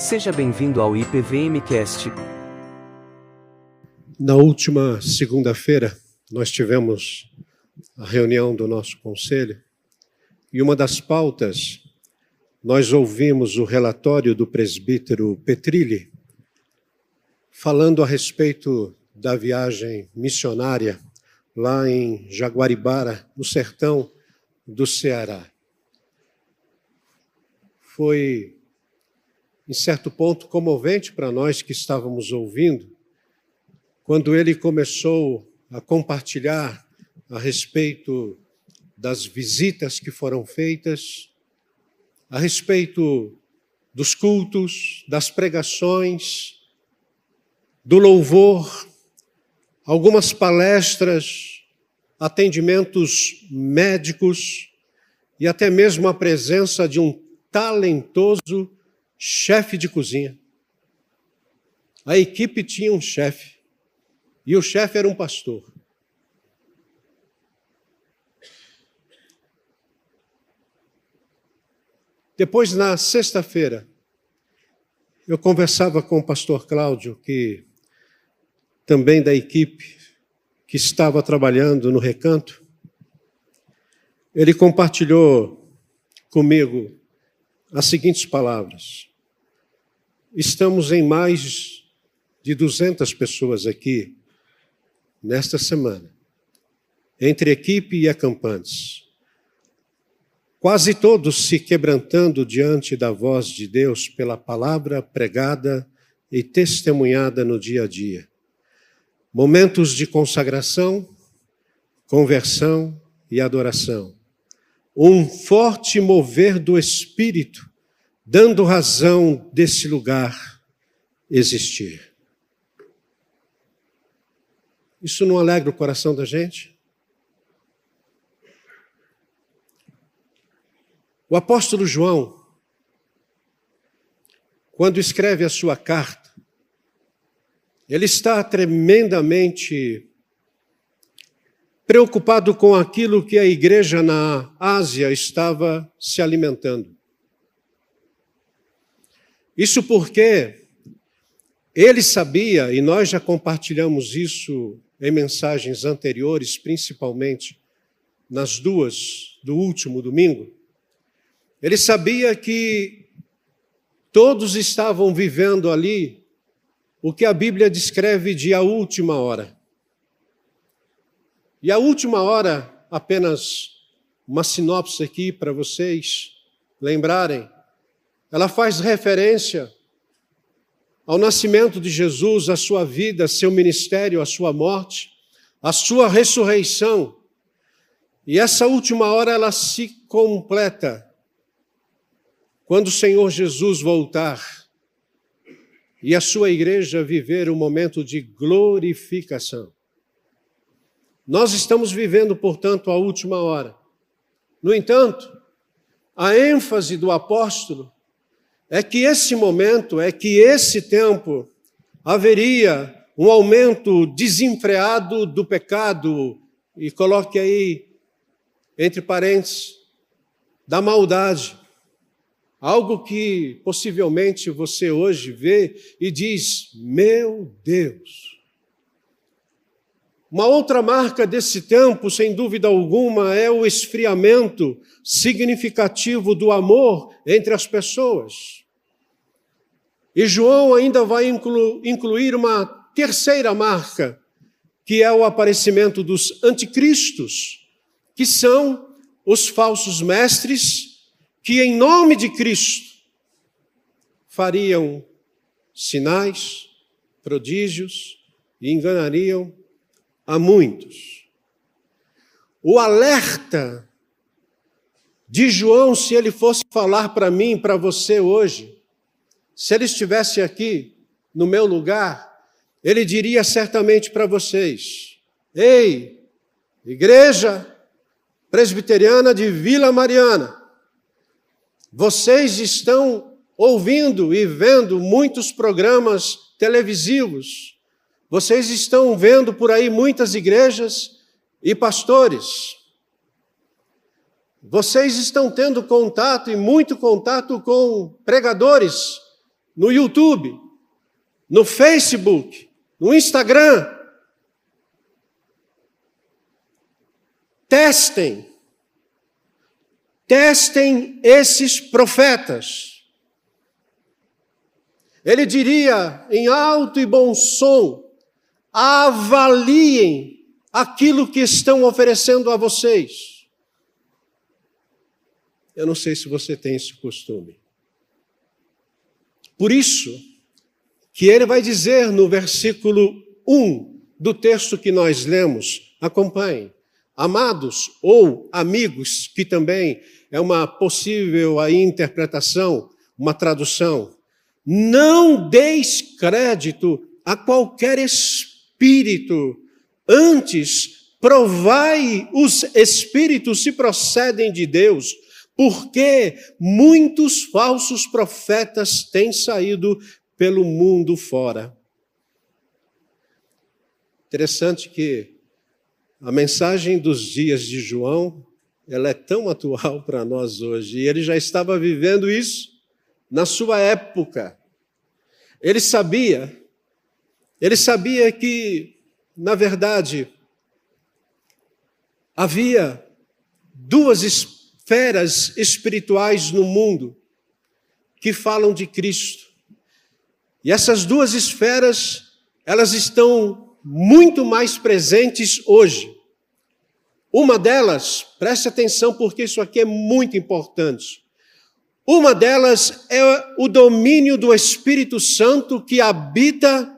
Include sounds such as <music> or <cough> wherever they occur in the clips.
Seja bem-vindo ao IPVMcast. Na última segunda-feira, nós tivemos a reunião do nosso conselho e uma das pautas nós ouvimos o relatório do presbítero Petrilli falando a respeito da viagem missionária lá em Jaguaribara, no sertão do Ceará. Foi, em certo ponto, comovente para nós que estávamos ouvindo, quando ele começou a compartilhar a respeito das visitas que foram feitas, a respeito dos cultos, das pregações, do louvor, algumas palestras, atendimentos médicos e até mesmo a presença de um talentoso chefe de cozinha. A equipe tinha um chefe e o chefe era um pastor. Depois, na sexta-feira, eu conversava com o pastor Cláudio, que também da equipe que estava trabalhando no recanto, ele compartilhou comigo as seguintes palavras. Estamos em mais de 200 pessoas aqui nesta semana, entre equipe e acampantes. Quase todos se quebrantando diante da voz de Deus pela palavra pregada e testemunhada no dia a dia momentos de consagração, conversão e adoração. Um forte mover do Espírito, dando razão desse lugar existir. Isso não alegra o coração da gente? O apóstolo João, quando escreve a sua carta, ele está tremendamente preocupado com aquilo que a igreja na Ásia estava se alimentando. Isso porque ele sabia, e nós já compartilhamos isso em mensagens anteriores, principalmente nas duas do último domingo, ele sabia que todos estavam vivendo ali o que a Bíblia descreve de a última hora. E a última hora, apenas uma sinopse aqui para vocês lembrarem, ela faz referência ao nascimento de Jesus, a sua vida, seu ministério, a sua morte, a sua ressurreição. E essa última hora ela se completa quando o Senhor Jesus voltar e a sua igreja viver um momento de glorificação. Nós estamos vivendo, portanto, a última hora. No entanto, a ênfase do apóstolo é que esse momento, é que esse tempo haveria um aumento desenfreado do pecado, e coloque aí, entre parênteses, da maldade. Algo que possivelmente você hoje vê e diz: Meu Deus. Uma outra marca desse tempo, sem dúvida alguma, é o esfriamento significativo do amor entre as pessoas. E João ainda vai inclu incluir uma terceira marca, que é o aparecimento dos anticristos, que são os falsos mestres que em nome de Cristo fariam sinais, prodígios e enganariam a muitos. O alerta de João, se ele fosse falar para mim, para você hoje, se ele estivesse aqui no meu lugar, ele diria certamente para vocês: Ei, igreja presbiteriana de Vila Mariana, vocês estão ouvindo e vendo muitos programas televisivos. Vocês estão vendo por aí muitas igrejas e pastores. Vocês estão tendo contato e muito contato com pregadores no YouTube, no Facebook, no Instagram. Testem, testem esses profetas. Ele diria em alto e bom som: avaliem aquilo que estão oferecendo a vocês. Eu não sei se você tem esse costume. Por isso, que ele vai dizer no versículo 1 do texto que nós lemos, acompanhe. Amados ou amigos, que também é uma possível aí interpretação, uma tradução, não deis crédito a qualquer espírito, antes provai os espíritos se procedem de Deus, porque muitos falsos profetas têm saído pelo mundo fora. Interessante que a mensagem dos dias de João, ela é tão atual <laughs> para nós hoje, e ele já estava vivendo isso na sua época. Ele sabia, ele sabia que, na verdade, havia duas esferas espirituais no mundo que falam de Cristo. E essas duas esferas, elas estão muito mais presentes hoje. Uma delas, preste atenção porque isso aqui é muito importante. Uma delas é o domínio do Espírito Santo que habita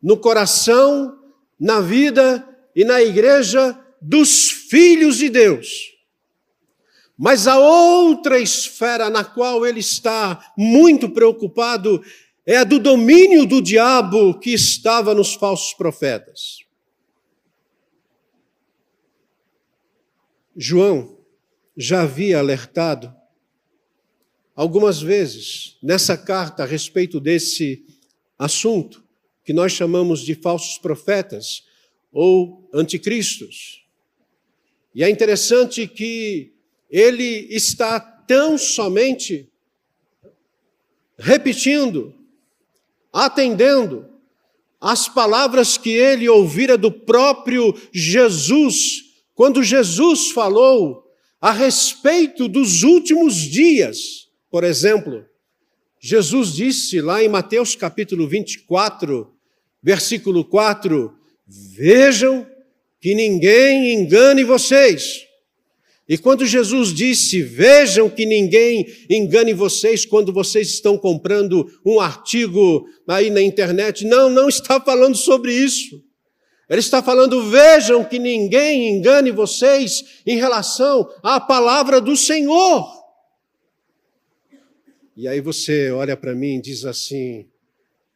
no coração, na vida e na igreja dos filhos de Deus. Mas a outra esfera na qual ele está muito preocupado é a do domínio do diabo que estava nos falsos profetas. João já havia alertado algumas vezes nessa carta a respeito desse assunto que nós chamamos de falsos profetas ou anticristos. E é interessante que ele está tão somente repetindo atendendo às palavras que ele ouvira do próprio Jesus, quando Jesus falou a respeito dos últimos dias. Por exemplo, Jesus disse lá em Mateus capítulo 24, versículo 4: Vejam que ninguém engane vocês. E quando Jesus disse: Vejam que ninguém engane vocês quando vocês estão comprando um artigo aí na internet, não, não está falando sobre isso. Ele está falando: Vejam que ninguém engane vocês em relação à palavra do Senhor. E aí você olha para mim e diz assim: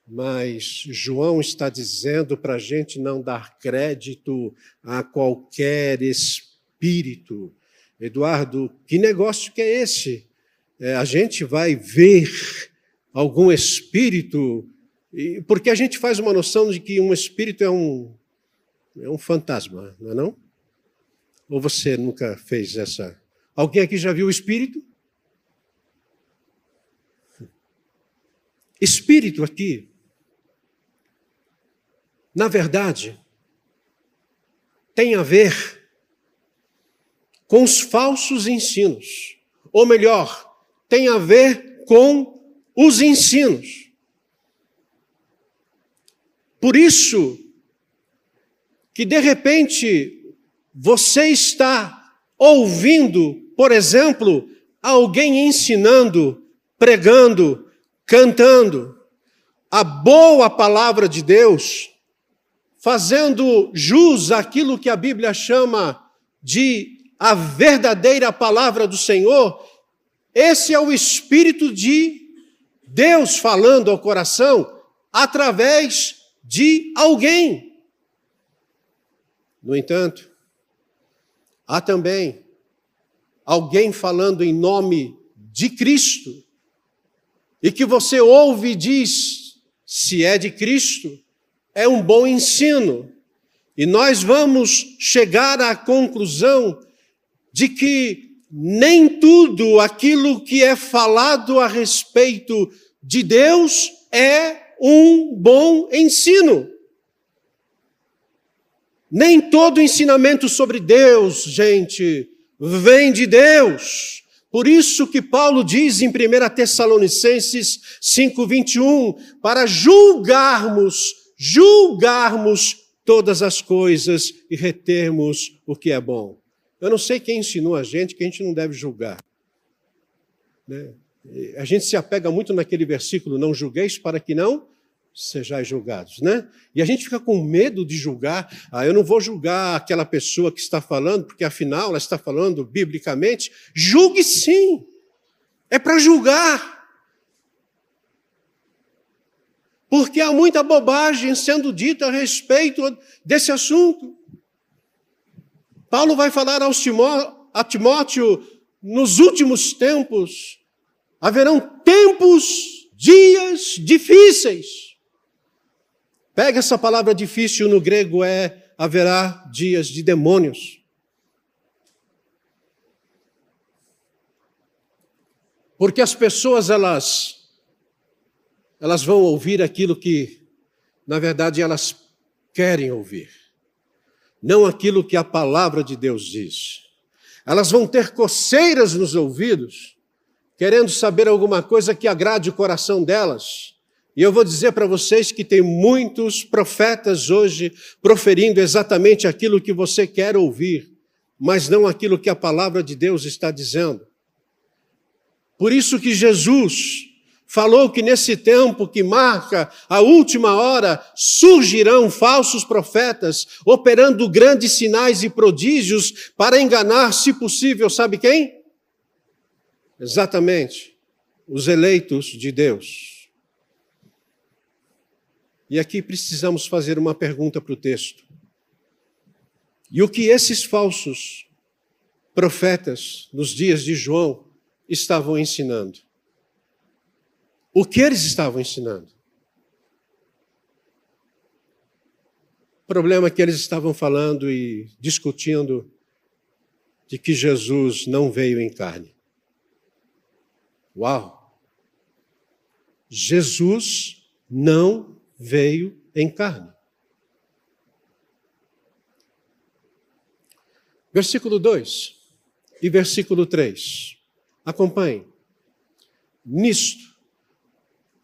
Mas João está dizendo para a gente não dar crédito a qualquer espírito Eduardo, que negócio que é esse? É, a gente vai ver algum espírito, porque a gente faz uma noção de que um espírito é um, é um fantasma, não é não? Ou você nunca fez essa? Alguém aqui já viu o espírito? Espírito aqui, na verdade, tem a ver com os falsos ensinos. Ou melhor, tem a ver com os ensinos. Por isso que de repente você está ouvindo, por exemplo, alguém ensinando, pregando, cantando a boa palavra de Deus, fazendo jus àquilo que a Bíblia chama de a verdadeira palavra do Senhor, esse é o Espírito de Deus falando ao coração através de alguém. No entanto, há também alguém falando em nome de Cristo, e que você ouve e diz: se é de Cristo, é um bom ensino. E nós vamos chegar à conclusão de que nem tudo aquilo que é falado a respeito de Deus é um bom ensino. Nem todo ensinamento sobre Deus, gente, vem de Deus. Por isso que Paulo diz em 1 Tessalonicenses 5:21, para julgarmos, julgarmos todas as coisas e retermos o que é bom. Eu não sei quem ensinou a gente que a gente não deve julgar. Né? A gente se apega muito naquele versículo, não julgueis para que não sejais julgados, né? E a gente fica com medo de julgar. Ah, eu não vou julgar aquela pessoa que está falando, porque afinal ela está falando biblicamente. Julgue sim. É para julgar. Porque há muita bobagem sendo dita a respeito desse assunto. Paulo vai falar aos Timó, a Timóteo nos últimos tempos haverão tempos, dias difíceis. Pega essa palavra difícil no grego é haverá dias de demônios. Porque as pessoas elas elas vão ouvir aquilo que na verdade elas querem ouvir. Não aquilo que a palavra de Deus diz. Elas vão ter coceiras nos ouvidos, querendo saber alguma coisa que agrade o coração delas e eu vou dizer para vocês que tem muitos profetas hoje proferindo exatamente aquilo que você quer ouvir, mas não aquilo que a palavra de Deus está dizendo. Por isso que Jesus falou que nesse tempo que marca a última hora surgirão falsos profetas operando grandes sinais e prodígios para enganar, se possível, sabe quem? Exatamente, os eleitos de Deus. E aqui precisamos fazer uma pergunta para o texto. E o que esses falsos profetas, nos dias de João, estavam ensinando? O que eles estavam ensinando? O problema é que eles estavam falando e discutindo de que Jesus não veio em carne. Uau! Jesus não veio em carne. Versículo 2 e versículo 3. Acompanhe. Nisto,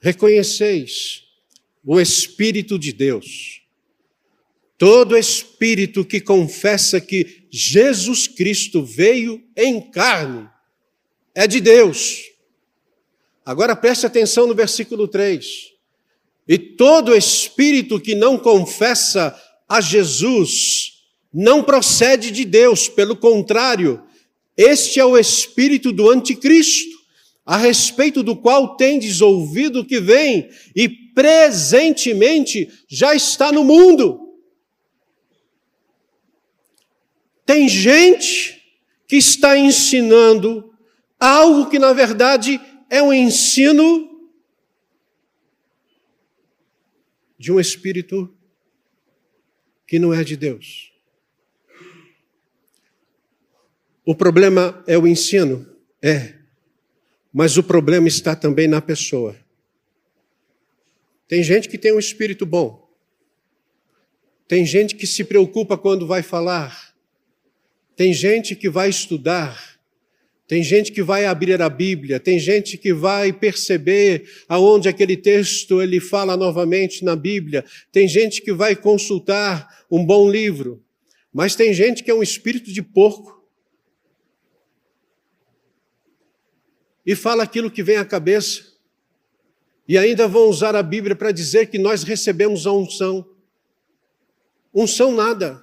reconheceis o Espírito de Deus. Todo espírito que confessa que Jesus Cristo veio em carne é de Deus. Agora preste atenção no versículo 3. E todo espírito que não confessa a Jesus não procede de Deus, pelo contrário, este é o espírito do anticristo, a respeito do qual tendes ouvido que vem e presentemente já está no mundo. Tem gente que está ensinando algo que na verdade é um ensino de um espírito que não é de Deus. O problema é o ensino? É. Mas o problema está também na pessoa. Tem gente que tem um espírito bom. Tem gente que se preocupa quando vai falar. Tem gente que vai estudar. Tem gente que vai abrir a Bíblia, tem gente que vai perceber aonde aquele texto ele fala novamente na Bíblia, tem gente que vai consultar um bom livro, mas tem gente que é um espírito de porco e fala aquilo que vem à cabeça e ainda vão usar a Bíblia para dizer que nós recebemos a unção. Unção nada.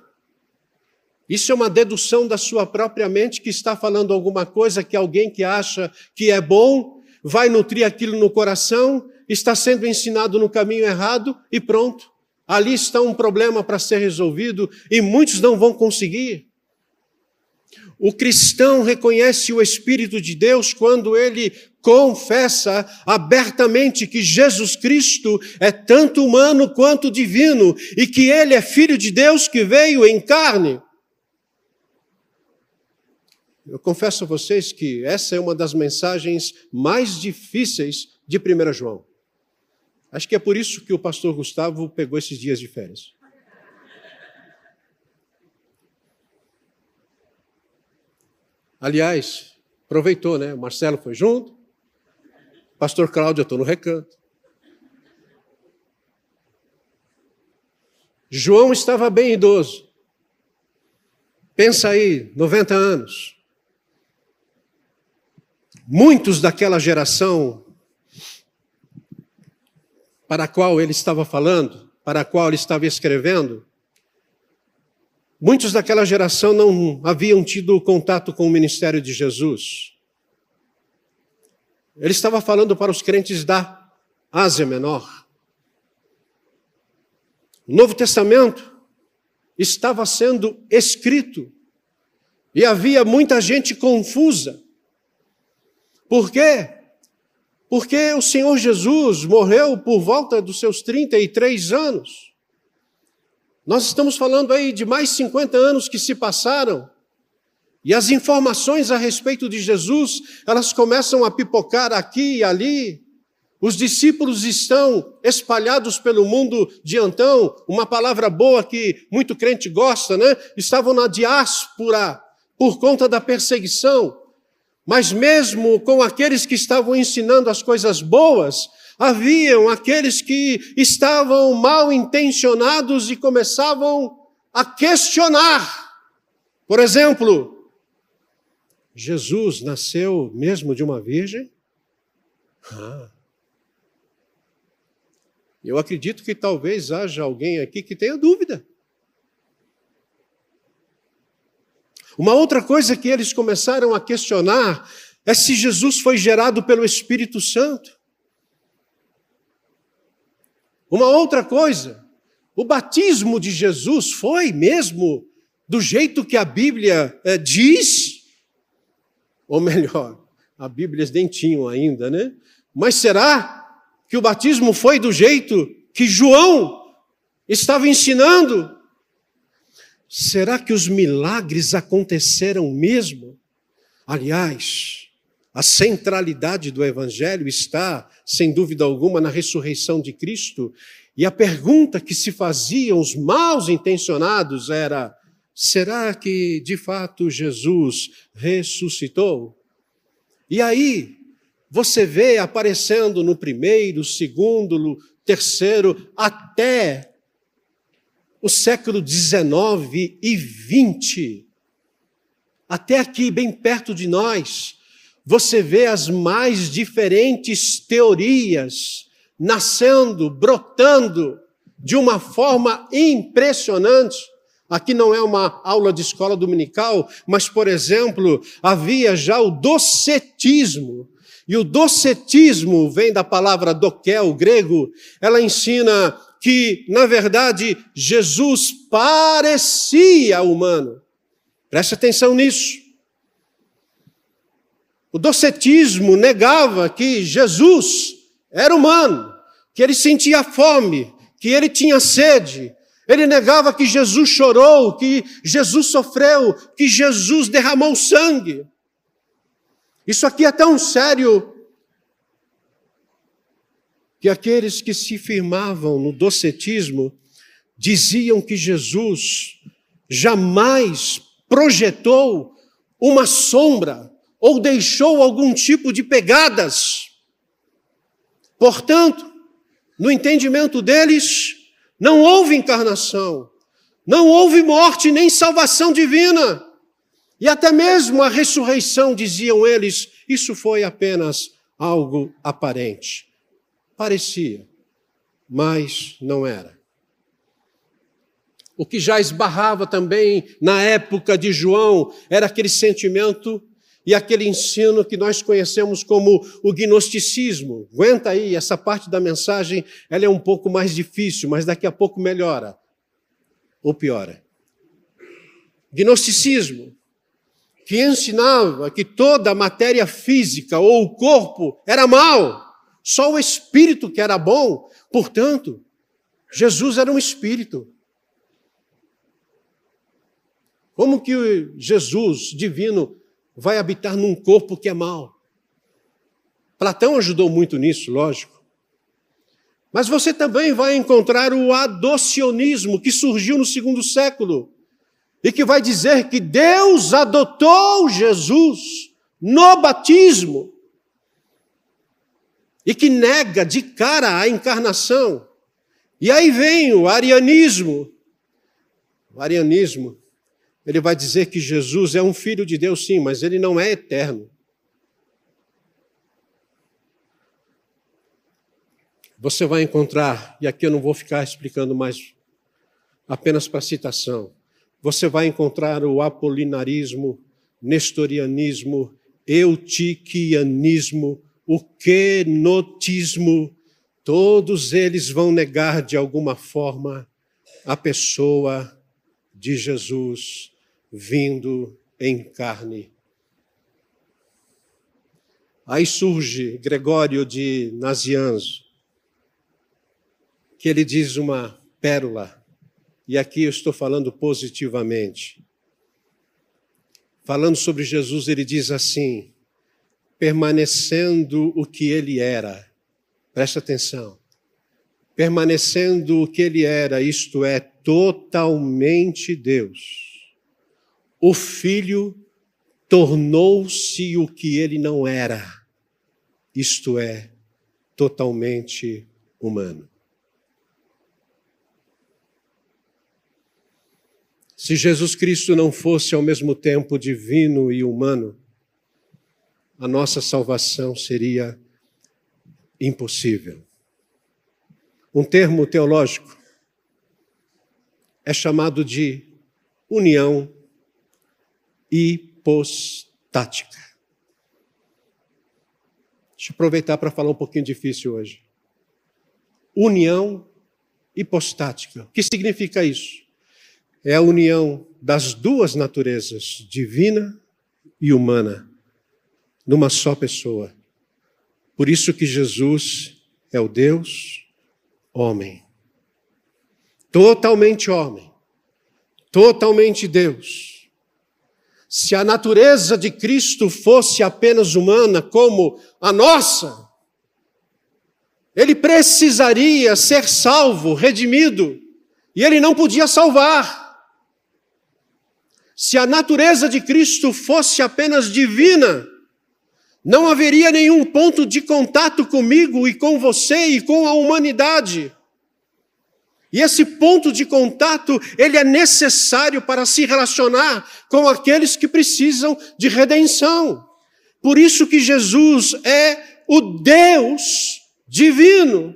Isso é uma dedução da sua própria mente que está falando alguma coisa que alguém que acha que é bom vai nutrir aquilo no coração, está sendo ensinado no caminho errado e pronto. Ali está um problema para ser resolvido e muitos não vão conseguir. O cristão reconhece o Espírito de Deus quando ele confessa abertamente que Jesus Cristo é tanto humano quanto divino e que ele é filho de Deus que veio em carne. Eu confesso a vocês que essa é uma das mensagens mais difíceis de 1 João. Acho que é por isso que o pastor Gustavo pegou esses dias de férias. Aliás, aproveitou, né? O Marcelo foi junto, pastor Cláudio, eu estou no recanto. João estava bem idoso. Pensa aí, 90 anos. Muitos daquela geração para a qual ele estava falando, para a qual ele estava escrevendo, muitos daquela geração não haviam tido contato com o ministério de Jesus. Ele estava falando para os crentes da Ásia Menor. O Novo Testamento estava sendo escrito e havia muita gente confusa. Por quê? Porque o Senhor Jesus morreu por volta dos seus 33 anos. Nós estamos falando aí de mais 50 anos que se passaram. E as informações a respeito de Jesus, elas começam a pipocar aqui e ali. Os discípulos estão espalhados pelo mundo de então, uma palavra boa que muito crente gosta, né? Estavam na diáspora por conta da perseguição. Mas mesmo com aqueles que estavam ensinando as coisas boas, haviam aqueles que estavam mal intencionados e começavam a questionar. Por exemplo, Jesus nasceu mesmo de uma virgem? Ah. Eu acredito que talvez haja alguém aqui que tenha dúvida. Uma outra coisa que eles começaram a questionar é se Jesus foi gerado pelo Espírito Santo. Uma outra coisa, o batismo de Jesus foi mesmo do jeito que a Bíblia é, diz? Ou melhor, a Bíblia nem tinham ainda, né? Mas será que o batismo foi do jeito que João estava ensinando? Será que os milagres aconteceram mesmo? Aliás, a centralidade do Evangelho está, sem dúvida alguma, na ressurreição de Cristo. E a pergunta que se faziam os maus intencionados era: será que de fato Jesus ressuscitou? E aí, você vê aparecendo no primeiro, segundo, terceiro, até o século XIX e XX, até aqui, bem perto de nós, você vê as mais diferentes teorias nascendo, brotando de uma forma impressionante. Aqui não é uma aula de escola dominical, mas, por exemplo, havia já o docetismo. E o docetismo vem da palavra doquel, grego. Ela ensina que, na verdade, Jesus parecia humano. Preste atenção nisso. O docetismo negava que Jesus era humano, que ele sentia fome, que ele tinha sede. Ele negava que Jesus chorou, que Jesus sofreu, que Jesus derramou sangue. Isso aqui é tão sério que aqueles que se firmavam no docetismo diziam que Jesus jamais projetou uma sombra ou deixou algum tipo de pegadas. Portanto, no entendimento deles, não houve encarnação, não houve morte nem salvação divina. E até mesmo a ressurreição, diziam eles, isso foi apenas algo aparente. Parecia, mas não era. O que já esbarrava também na época de João era aquele sentimento e aquele ensino que nós conhecemos como o gnosticismo. Aguenta aí, essa parte da mensagem ela é um pouco mais difícil, mas daqui a pouco melhora ou piora. Gnosticismo, que ensinava que toda a matéria física ou o corpo era mal só o espírito que era bom. Portanto, Jesus era um espírito. Como que Jesus divino vai habitar num corpo que é mau? Platão ajudou muito nisso, lógico. Mas você também vai encontrar o adocionismo que surgiu no segundo século e que vai dizer que Deus adotou Jesus no batismo e que nega de cara a encarnação. E aí vem o arianismo. O arianismo, ele vai dizer que Jesus é um filho de Deus, sim, mas ele não é eterno. Você vai encontrar, e aqui eu não vou ficar explicando mais, apenas para citação, você vai encontrar o apolinarismo, nestorianismo, eutiquianismo, o quenotismo, todos eles vão negar de alguma forma a pessoa de Jesus vindo em carne. Aí surge Gregório de Nazianzo, que ele diz uma pérola, e aqui eu estou falando positivamente. Falando sobre Jesus, ele diz assim: permanecendo o que ele era, presta atenção, permanecendo o que ele era, isto é, totalmente Deus, o Filho tornou-se o que ele não era, isto é, totalmente humano. Se Jesus Cristo não fosse ao mesmo tempo divino e humano, a nossa salvação seria impossível. Um termo teológico é chamado de união hipostática. Deixa eu aproveitar para falar um pouquinho difícil hoje. União hipostática. O que significa isso? É a união das duas naturezas, divina e humana, numa só pessoa. Por isso que Jesus é o Deus homem. Totalmente homem. Totalmente Deus. Se a natureza de Cristo fosse apenas humana como a nossa, ele precisaria ser salvo, redimido, e ele não podia salvar. Se a natureza de Cristo fosse apenas divina, não haveria nenhum ponto de contato comigo e com você e com a humanidade. E esse ponto de contato, ele é necessário para se relacionar com aqueles que precisam de redenção. Por isso que Jesus é o Deus divino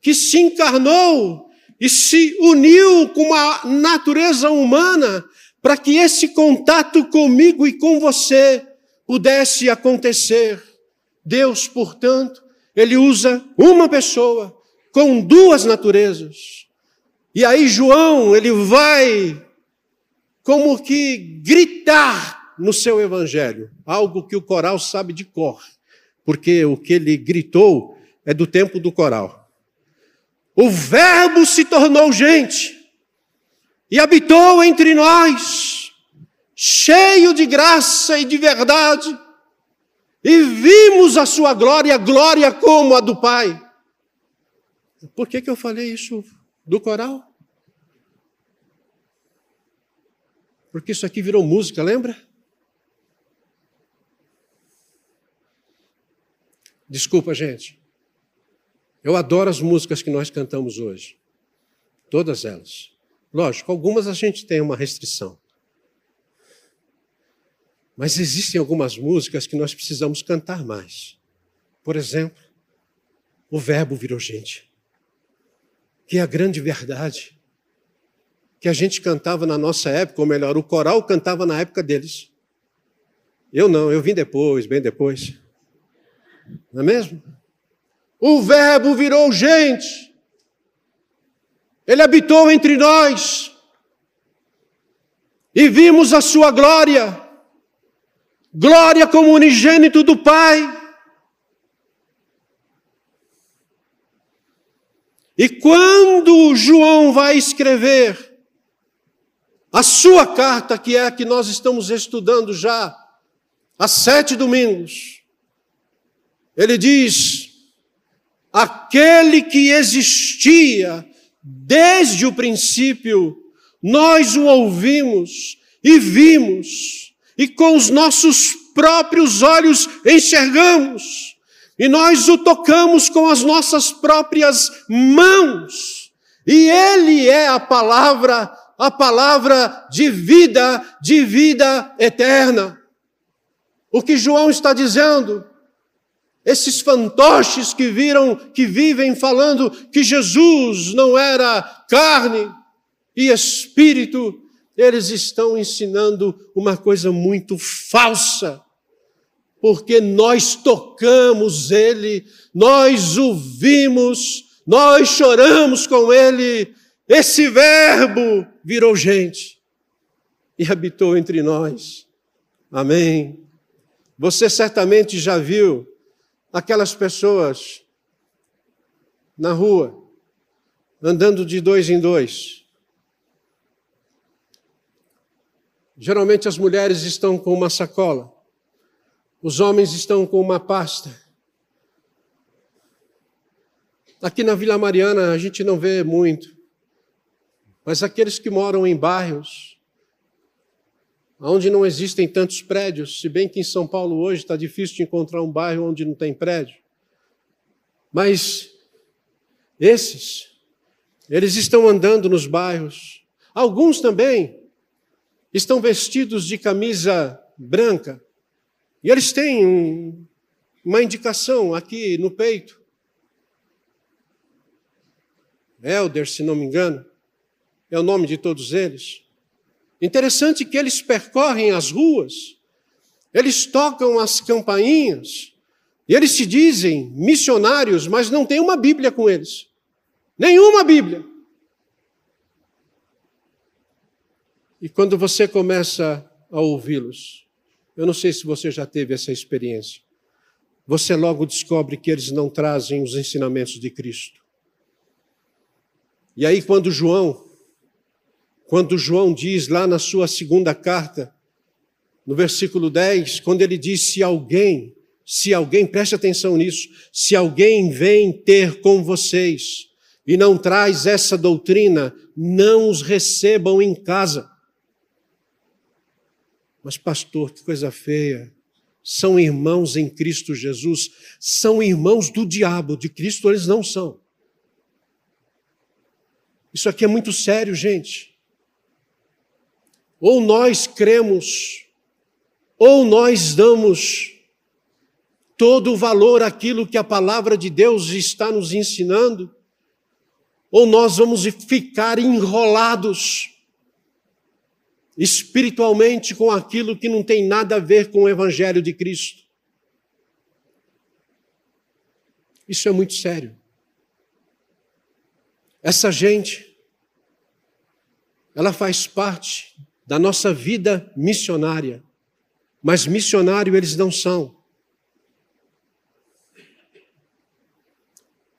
que se encarnou e se uniu com a natureza humana para que esse contato comigo e com você pudesse acontecer. Deus, portanto, ele usa uma pessoa com duas naturezas. E aí João, ele vai como que gritar no seu evangelho, algo que o coral sabe de cor, porque o que ele gritou é do tempo do coral. O Verbo se tornou gente e habitou entre nós cheio de graça e de verdade, e vimos a sua glória, glória como a do Pai. Por que, que eu falei isso do coral? Porque isso aqui virou música, lembra? Desculpa, gente. Eu adoro as músicas que nós cantamos hoje. Todas elas. Lógico, algumas a gente tem uma restrição. Mas existem algumas músicas que nós precisamos cantar mais. Por exemplo, o Verbo virou gente, que é a grande verdade que a gente cantava na nossa época, ou melhor, o coral cantava na época deles. Eu não, eu vim depois, bem depois. Não é mesmo? O Verbo virou gente. Ele habitou entre nós. E vimos a sua glória glória como unigênito do Pai. E quando João vai escrever a sua carta, que é a que nós estamos estudando já há sete domingos, Ele diz: aquele que existia desde o princípio, nós o ouvimos e vimos, e com os nossos próprios olhos enxergamos, e nós o tocamos com as nossas próprias mãos, e Ele é a palavra, a palavra de vida, de vida eterna. O que João está dizendo? Esses fantoches que viram, que vivem falando que Jesus não era carne e espírito, eles estão ensinando uma coisa muito falsa. Porque nós tocamos ele, nós o vimos, nós choramos com ele. Esse verbo virou gente e habitou entre nós. Amém. Você certamente já viu aquelas pessoas na rua, andando de dois em dois. Geralmente as mulheres estão com uma sacola, os homens estão com uma pasta. Aqui na Vila Mariana a gente não vê muito, mas aqueles que moram em bairros onde não existem tantos prédios, se bem que em São Paulo hoje está difícil de encontrar um bairro onde não tem prédio. Mas esses, eles estão andando nos bairros. Alguns também estão vestidos de camisa branca. E eles têm um, uma indicação aqui no peito. Elder, se não me engano, é o nome de todos eles. Interessante que eles percorrem as ruas, eles tocam as campainhas, e eles se dizem missionários, mas não tem uma Bíblia com eles. Nenhuma Bíblia. E quando você começa a ouvi-los, eu não sei se você já teve essa experiência, você logo descobre que eles não trazem os ensinamentos de Cristo. E aí, quando João quando João diz lá na sua segunda carta, no versículo 10, quando ele diz: Se alguém, se alguém, preste atenção nisso, se alguém vem ter com vocês e não traz essa doutrina, não os recebam em casa. Mas, pastor, que coisa feia. São irmãos em Cristo Jesus, são irmãos do diabo, de Cristo eles não são. Isso aqui é muito sério, gente. Ou nós cremos, ou nós damos todo o valor àquilo que a palavra de Deus está nos ensinando, ou nós vamos ficar enrolados espiritualmente com aquilo que não tem nada a ver com o Evangelho de Cristo. Isso é muito sério. Essa gente, ela faz parte da nossa vida missionária. Mas missionário eles não são.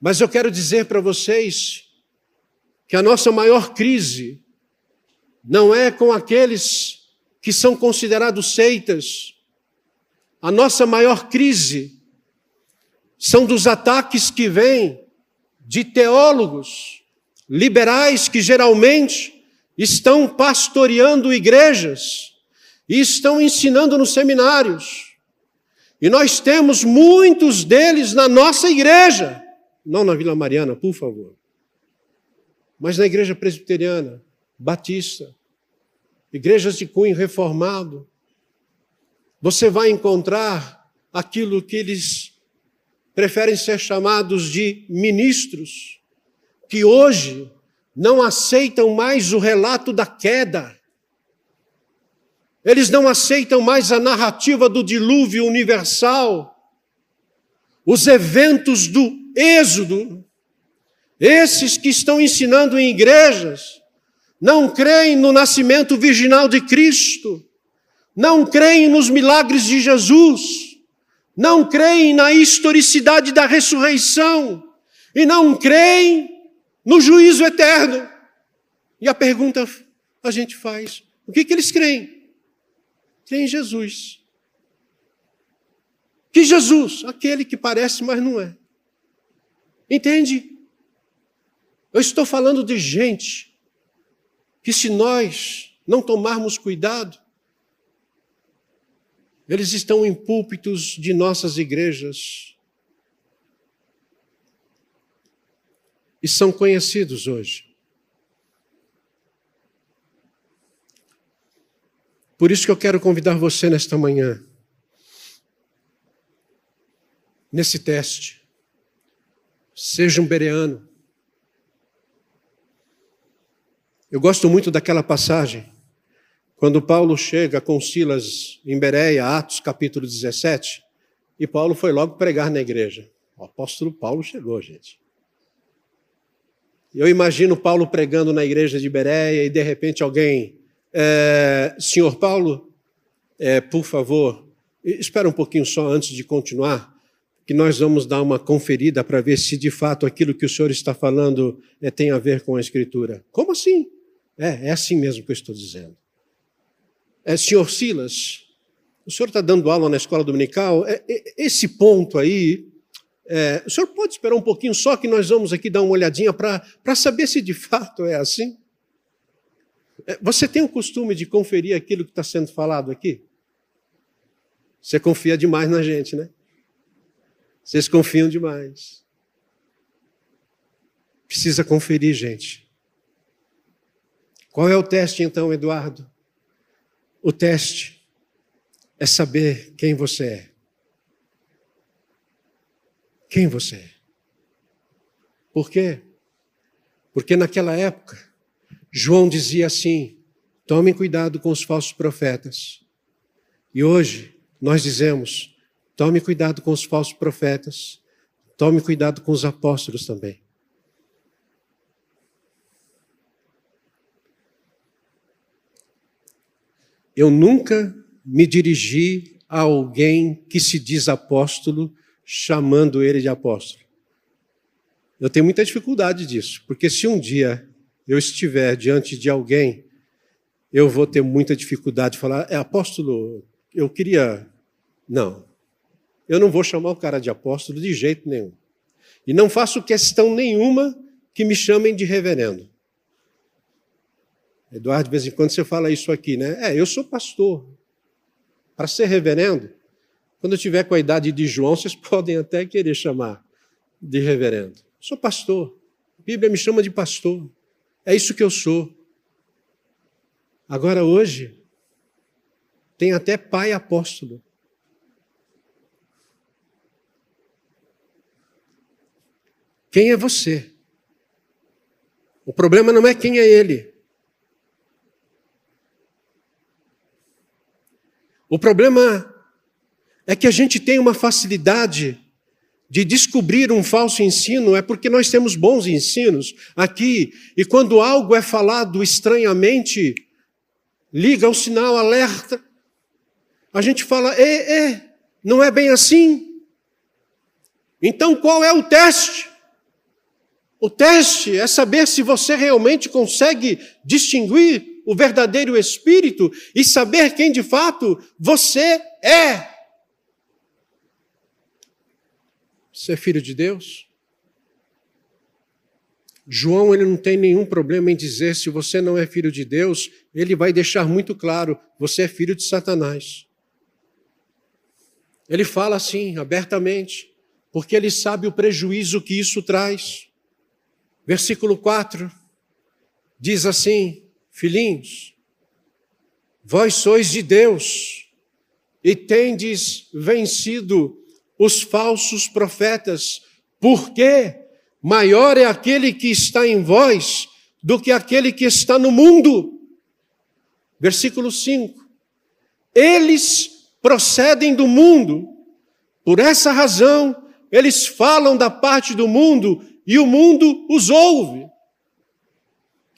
Mas eu quero dizer para vocês que a nossa maior crise não é com aqueles que são considerados seitas. A nossa maior crise são dos ataques que vêm de teólogos liberais que geralmente estão pastoreando igrejas e estão ensinando nos seminários. E nós temos muitos deles na nossa igreja, não na Vila Mariana, por favor, mas na igreja presbiteriana, batista, igrejas de cunho reformado. Você vai encontrar aquilo que eles preferem ser chamados de ministros, que hoje não aceitam mais o relato da queda. Eles não aceitam mais a narrativa do dilúvio universal, os eventos do Êxodo. Esses que estão ensinando em igrejas não creem no nascimento virginal de Cristo, não creem nos milagres de Jesus, não creem na historicidade da ressurreição e não creem no juízo eterno. E a pergunta a gente faz: o que, que eles creem? Creem em Jesus. que Jesus, aquele que parece, mas não é. Entende? Eu estou falando de gente que, se nós não tomarmos cuidado, eles estão em púlpitos de nossas igrejas e são conhecidos hoje. Por isso que eu quero convidar você nesta manhã, nesse teste. Seja um bereano. Eu gosto muito daquela passagem quando Paulo chega com Silas em Bereia, Atos capítulo 17, e Paulo foi logo pregar na igreja. O apóstolo Paulo chegou, gente. Eu imagino Paulo pregando na igreja de Bereia e de repente alguém, é, senhor Paulo, é, por favor, espera um pouquinho só antes de continuar, que nós vamos dar uma conferida para ver se de fato aquilo que o senhor está falando é, tem a ver com a Escritura. Como assim? É, é assim mesmo que eu estou dizendo é, senhor Silas, o senhor está dando aula na escola dominical, é, é, esse ponto aí, é, o senhor pode esperar um pouquinho só que nós vamos aqui dar uma olhadinha para saber se de fato é assim? É, você tem o costume de conferir aquilo que está sendo falado aqui? Você confia demais na gente, né? Vocês confiam demais. Precisa conferir, gente. Qual é o teste então, Eduardo? O teste é saber quem você é. Quem você é. Por quê? Porque naquela época, João dizia assim: tomem cuidado com os falsos profetas. E hoje, nós dizemos: tome cuidado com os falsos profetas, tome cuidado com os apóstolos também. Eu nunca me dirigi a alguém que se diz apóstolo, chamando ele de apóstolo. Eu tenho muita dificuldade disso, porque se um dia eu estiver diante de alguém, eu vou ter muita dificuldade de falar, é apóstolo, eu queria. Não. Eu não vou chamar o cara de apóstolo de jeito nenhum. E não faço questão nenhuma que me chamem de reverendo. Eduardo, de vez em quando você fala isso aqui, né? É, eu sou pastor. Para ser reverendo, quando eu tiver com a idade de João, vocês <laughs> podem até querer chamar de reverendo. Sou pastor. A Bíblia me chama de pastor. É isso que eu sou. Agora, hoje, tem até pai apóstolo. Quem é você? O problema não é quem é ele. O problema é que a gente tem uma facilidade de descobrir um falso ensino, é porque nós temos bons ensinos aqui, e quando algo é falado estranhamente, liga o sinal, alerta. A gente fala, é, é, não é bem assim. Então qual é o teste? O teste é saber se você realmente consegue distinguir o verdadeiro espírito e saber quem de fato você é. Você é filho de Deus? João ele não tem nenhum problema em dizer se você não é filho de Deus, ele vai deixar muito claro, você é filho de Satanás. Ele fala assim, abertamente, porque ele sabe o prejuízo que isso traz. Versículo 4 diz assim: Filhinhos, vós sois de Deus e tendes vencido os falsos profetas, porque maior é aquele que está em vós do que aquele que está no mundo. Versículo 5. Eles procedem do mundo, por essa razão, eles falam da parte do mundo e o mundo os ouve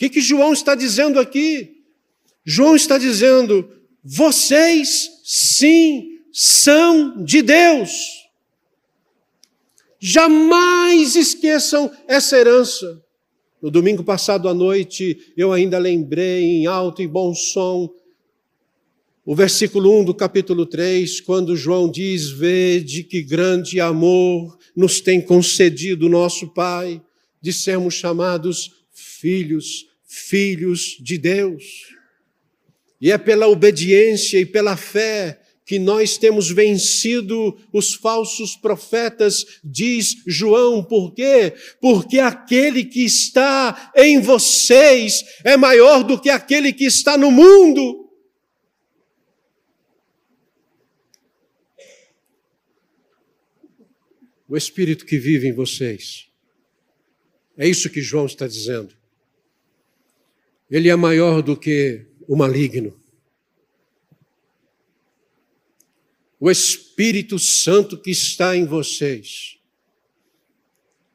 que, que João está dizendo aqui? João está dizendo: vocês sim são de Deus. Jamais esqueçam essa herança. No domingo passado à noite, eu ainda lembrei em alto e bom som O versículo 1 do capítulo 3, quando João diz: Vede que grande amor nos tem concedido nosso Pai, de sermos chamados filhos, filhos de Deus. E é pela obediência e pela fé que nós temos vencido os falsos profetas, diz João, por quê? Porque aquele que está em vocês é maior do que aquele que está no mundo. o Espírito que vive em vocês. É isso que João está dizendo. Ele é maior do que o maligno. O Espírito Santo que está em vocês.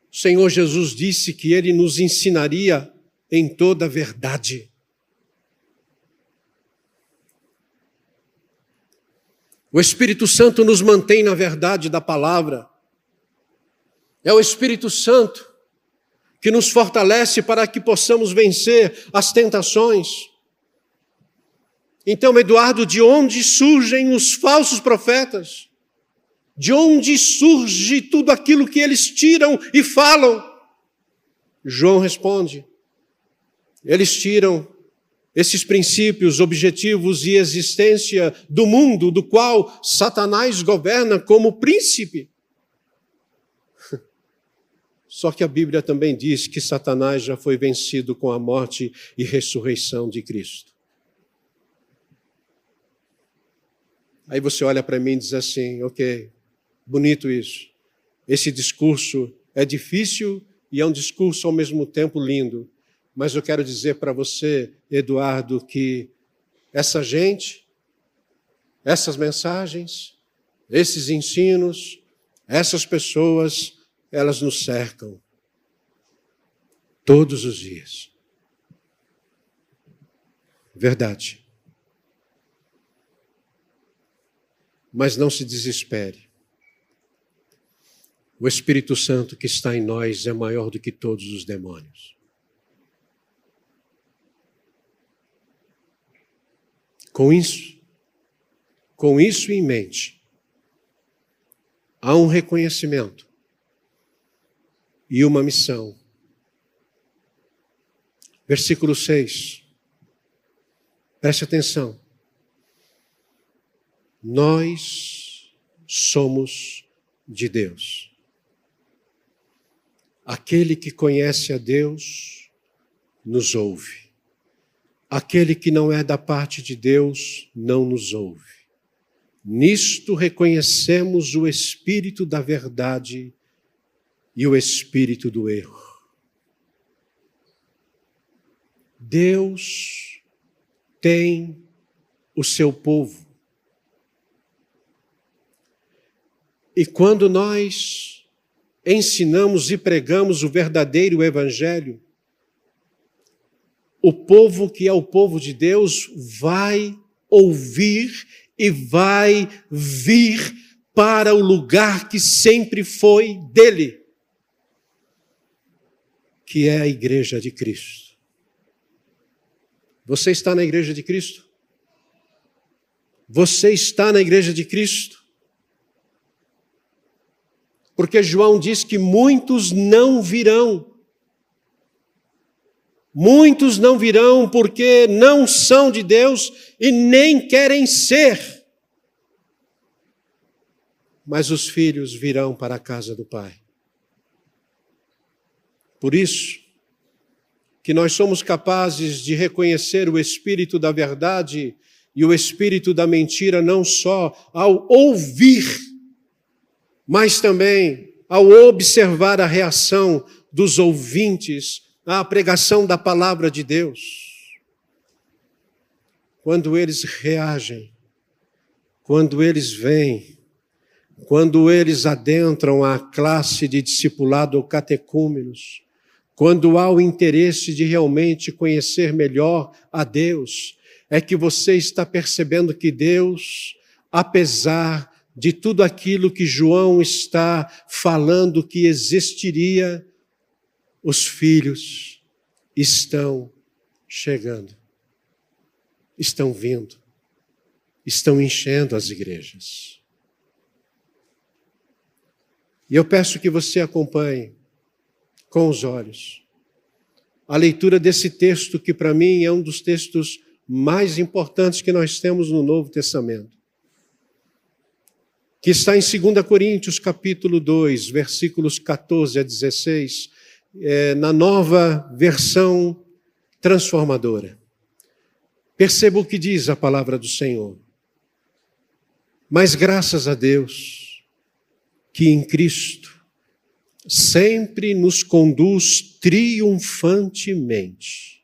O Senhor Jesus disse que ele nos ensinaria em toda a verdade. O Espírito Santo nos mantém na verdade da palavra. É o Espírito Santo que nos fortalece para que possamos vencer as tentações. Então, Eduardo, de onde surgem os falsos profetas? De onde surge tudo aquilo que eles tiram e falam? João responde: eles tiram esses princípios, objetivos e existência do mundo do qual Satanás governa como príncipe. <laughs> Só que a Bíblia também diz que Satanás já foi vencido com a morte e ressurreição de Cristo. Aí você olha para mim e diz assim: ok, bonito isso. Esse discurso é difícil e é um discurso ao mesmo tempo lindo. Mas eu quero dizer para você, Eduardo, que essa gente, essas mensagens, esses ensinos, essas pessoas, elas nos cercam todos os dias. Verdade. Mas não se desespere. O Espírito Santo que está em nós é maior do que todos os demônios. Com isso, com isso em mente, há um reconhecimento e uma missão. Versículo 6. Preste atenção. Nós somos de Deus. Aquele que conhece a Deus nos ouve. Aquele que não é da parte de Deus não nos ouve. Nisto reconhecemos o Espírito da Verdade e o espírito do erro. Deus tem o seu povo. E quando nós ensinamos e pregamos o verdadeiro evangelho, o povo que é o povo de Deus vai ouvir e vai vir para o lugar que sempre foi dele que é a igreja de Cristo. Você está na igreja de Cristo? Você está na igreja de Cristo? Porque João diz que muitos não virão. Muitos não virão porque não são de Deus e nem querem ser. Mas os filhos virão para a casa do Pai. Por isso, que nós somos capazes de reconhecer o espírito da verdade e o espírito da mentira não só ao ouvir, mas também ao observar a reação dos ouvintes à pregação da palavra de Deus. Quando eles reagem, quando eles vêm, quando eles adentram a classe de discipulado ou catecúmenos, quando há o interesse de realmente conhecer melhor a Deus, é que você está percebendo que Deus, apesar de tudo aquilo que João está falando que existiria, os filhos estão chegando, estão vindo, estão enchendo as igrejas. E eu peço que você acompanhe com os olhos a leitura desse texto, que para mim é um dos textos mais importantes que nós temos no Novo Testamento. Que está em 2 Coríntios, capítulo 2, versículos 14 a 16, é, na nova versão transformadora. Perceba o que diz a palavra do Senhor. Mas graças a Deus, que em Cristo sempre nos conduz triunfantemente.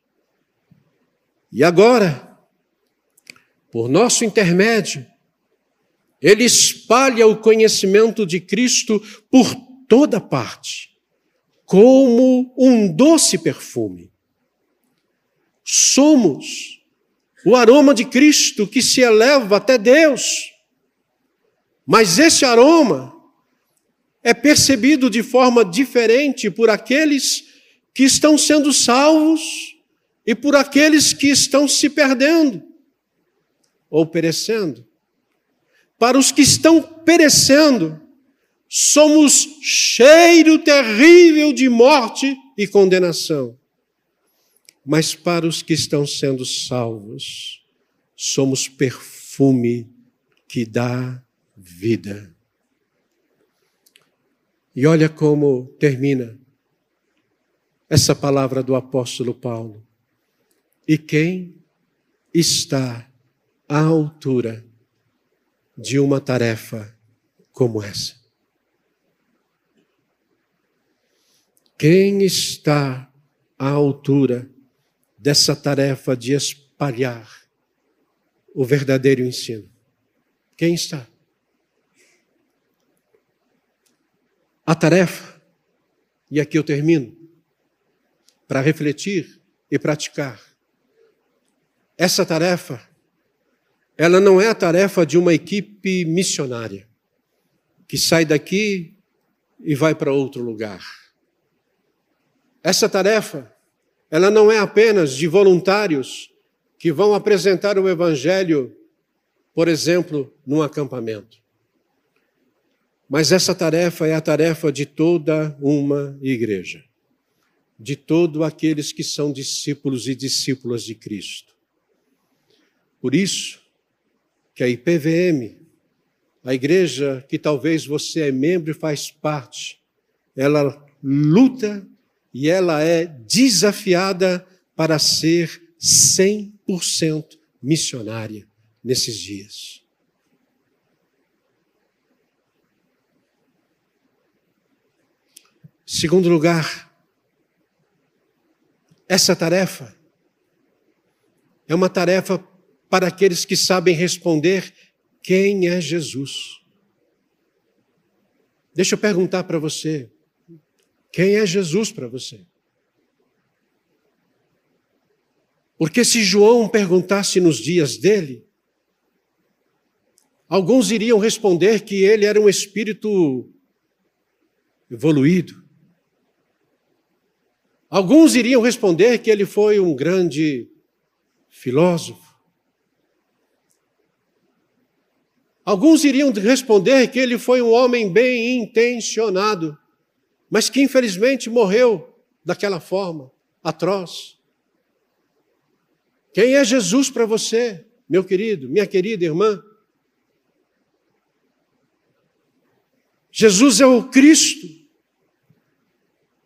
E agora, por nosso intermédio, ele espalha o conhecimento de Cristo por toda parte, como um doce perfume. Somos o aroma de Cristo que se eleva até Deus. Mas esse aroma é percebido de forma diferente por aqueles que estão sendo salvos e por aqueles que estão se perdendo ou perecendo. Para os que estão perecendo, somos cheiro terrível de morte e condenação. Mas para os que estão sendo salvos, somos perfume que dá vida. E olha como termina essa palavra do apóstolo Paulo. E quem está à altura de uma tarefa como essa? Quem está à altura dessa tarefa de espalhar o verdadeiro ensino? Quem está? A tarefa, e aqui eu termino, para refletir e praticar. Essa tarefa, ela não é a tarefa de uma equipe missionária, que sai daqui e vai para outro lugar. Essa tarefa, ela não é apenas de voluntários que vão apresentar o Evangelho, por exemplo, num acampamento. Mas essa tarefa é a tarefa de toda uma igreja, de todos aqueles que são discípulos e discípulas de Cristo. Por isso que a IPVM, a igreja que talvez você é membro e faz parte, ela luta e ela é desafiada para ser 100% missionária nesses dias. Segundo lugar, essa tarefa é uma tarefa para aqueles que sabem responder quem é Jesus. Deixa eu perguntar para você: quem é Jesus para você? Porque se João perguntasse nos dias dele, alguns iriam responder que ele era um espírito evoluído, Alguns iriam responder que ele foi um grande filósofo. Alguns iriam responder que ele foi um homem bem intencionado, mas que infelizmente morreu daquela forma atroz. Quem é Jesus para você, meu querido, minha querida irmã? Jesus é o Cristo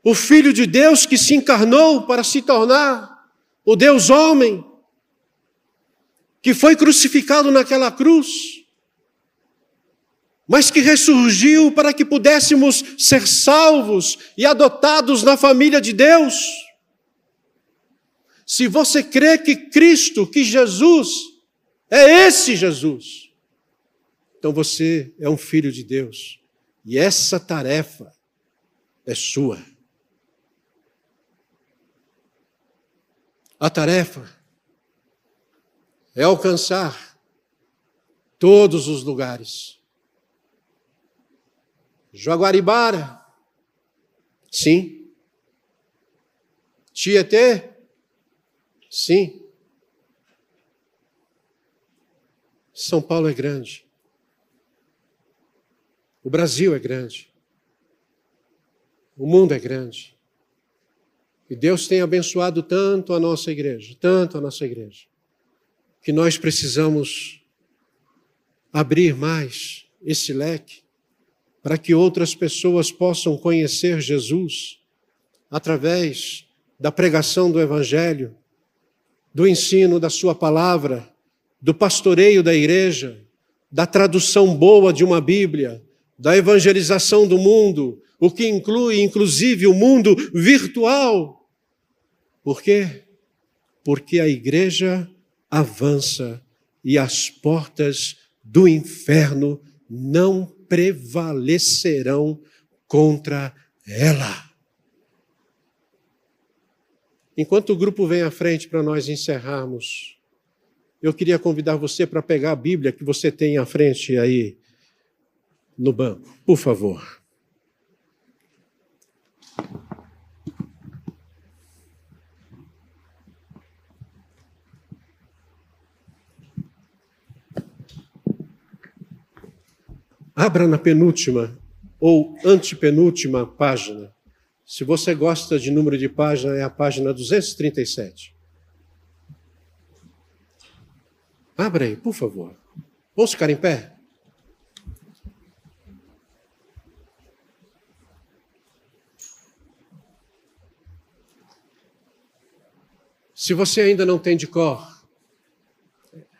o Filho de Deus que se encarnou para se tornar o Deus homem, que foi crucificado naquela cruz, mas que ressurgiu para que pudéssemos ser salvos e adotados na família de Deus. Se você crê que Cristo, que Jesus, é esse Jesus, então você é um filho de Deus. E essa tarefa é sua. A tarefa é alcançar todos os lugares. Jaguaribara, sim. Tietê, sim. São Paulo é grande. O Brasil é grande. O mundo é grande. E Deus tem abençoado tanto a nossa igreja, tanto a nossa igreja, que nós precisamos abrir mais esse leque para que outras pessoas possam conhecer Jesus através da pregação do Evangelho, do ensino da Sua palavra, do pastoreio da igreja, da tradução boa de uma Bíblia, da evangelização do mundo, o que inclui inclusive o mundo virtual. Por quê? Porque a igreja avança e as portas do inferno não prevalecerão contra ela. Enquanto o grupo vem à frente para nós encerrarmos, eu queria convidar você para pegar a Bíblia que você tem à frente aí no banco, por favor. Abra na penúltima ou antepenúltima página. Se você gosta de número de página, é a página 237. Abra aí, por favor. Vamos ficar em pé? Se você ainda não tem de cor,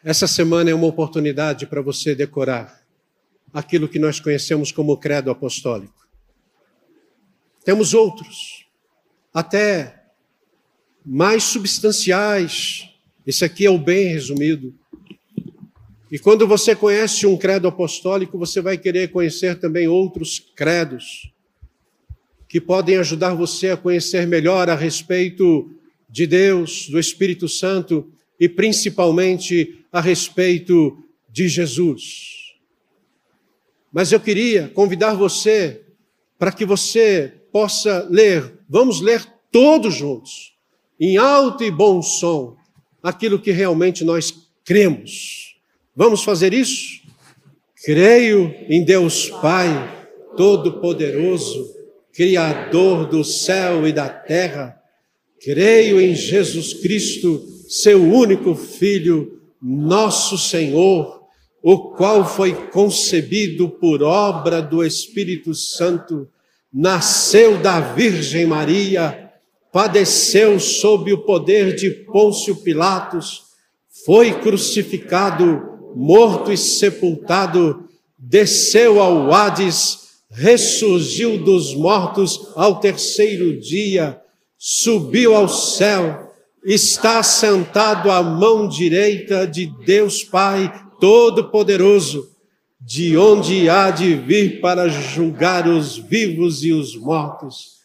essa semana é uma oportunidade para você decorar aquilo que nós conhecemos como credo apostólico. Temos outros, até mais substanciais. Esse aqui é o bem resumido. E quando você conhece um credo apostólico, você vai querer conhecer também outros credos que podem ajudar você a conhecer melhor a respeito de Deus, do Espírito Santo e principalmente a respeito de Jesus. Mas eu queria convidar você para que você possa ler, vamos ler todos juntos, em alto e bom som, aquilo que realmente nós cremos. Vamos fazer isso? Creio em Deus Pai, Todo-Poderoso, Criador do céu e da terra. Creio em Jesus Cristo, seu único Filho, nosso Senhor o qual foi concebido por obra do Espírito Santo, nasceu da Virgem Maria, padeceu sob o poder de Pôncio Pilatos, foi crucificado, morto e sepultado, desceu ao Hades, ressurgiu dos mortos ao terceiro dia, subiu ao céu, está sentado à mão direita de Deus Pai Todo-Poderoso, de onde há de vir para julgar os vivos e os mortos.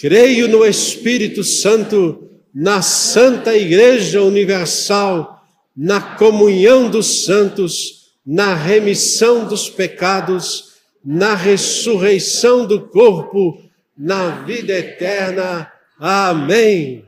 Creio no Espírito Santo, na Santa Igreja Universal, na comunhão dos santos, na remissão dos pecados, na ressurreição do corpo, na vida eterna. Amém.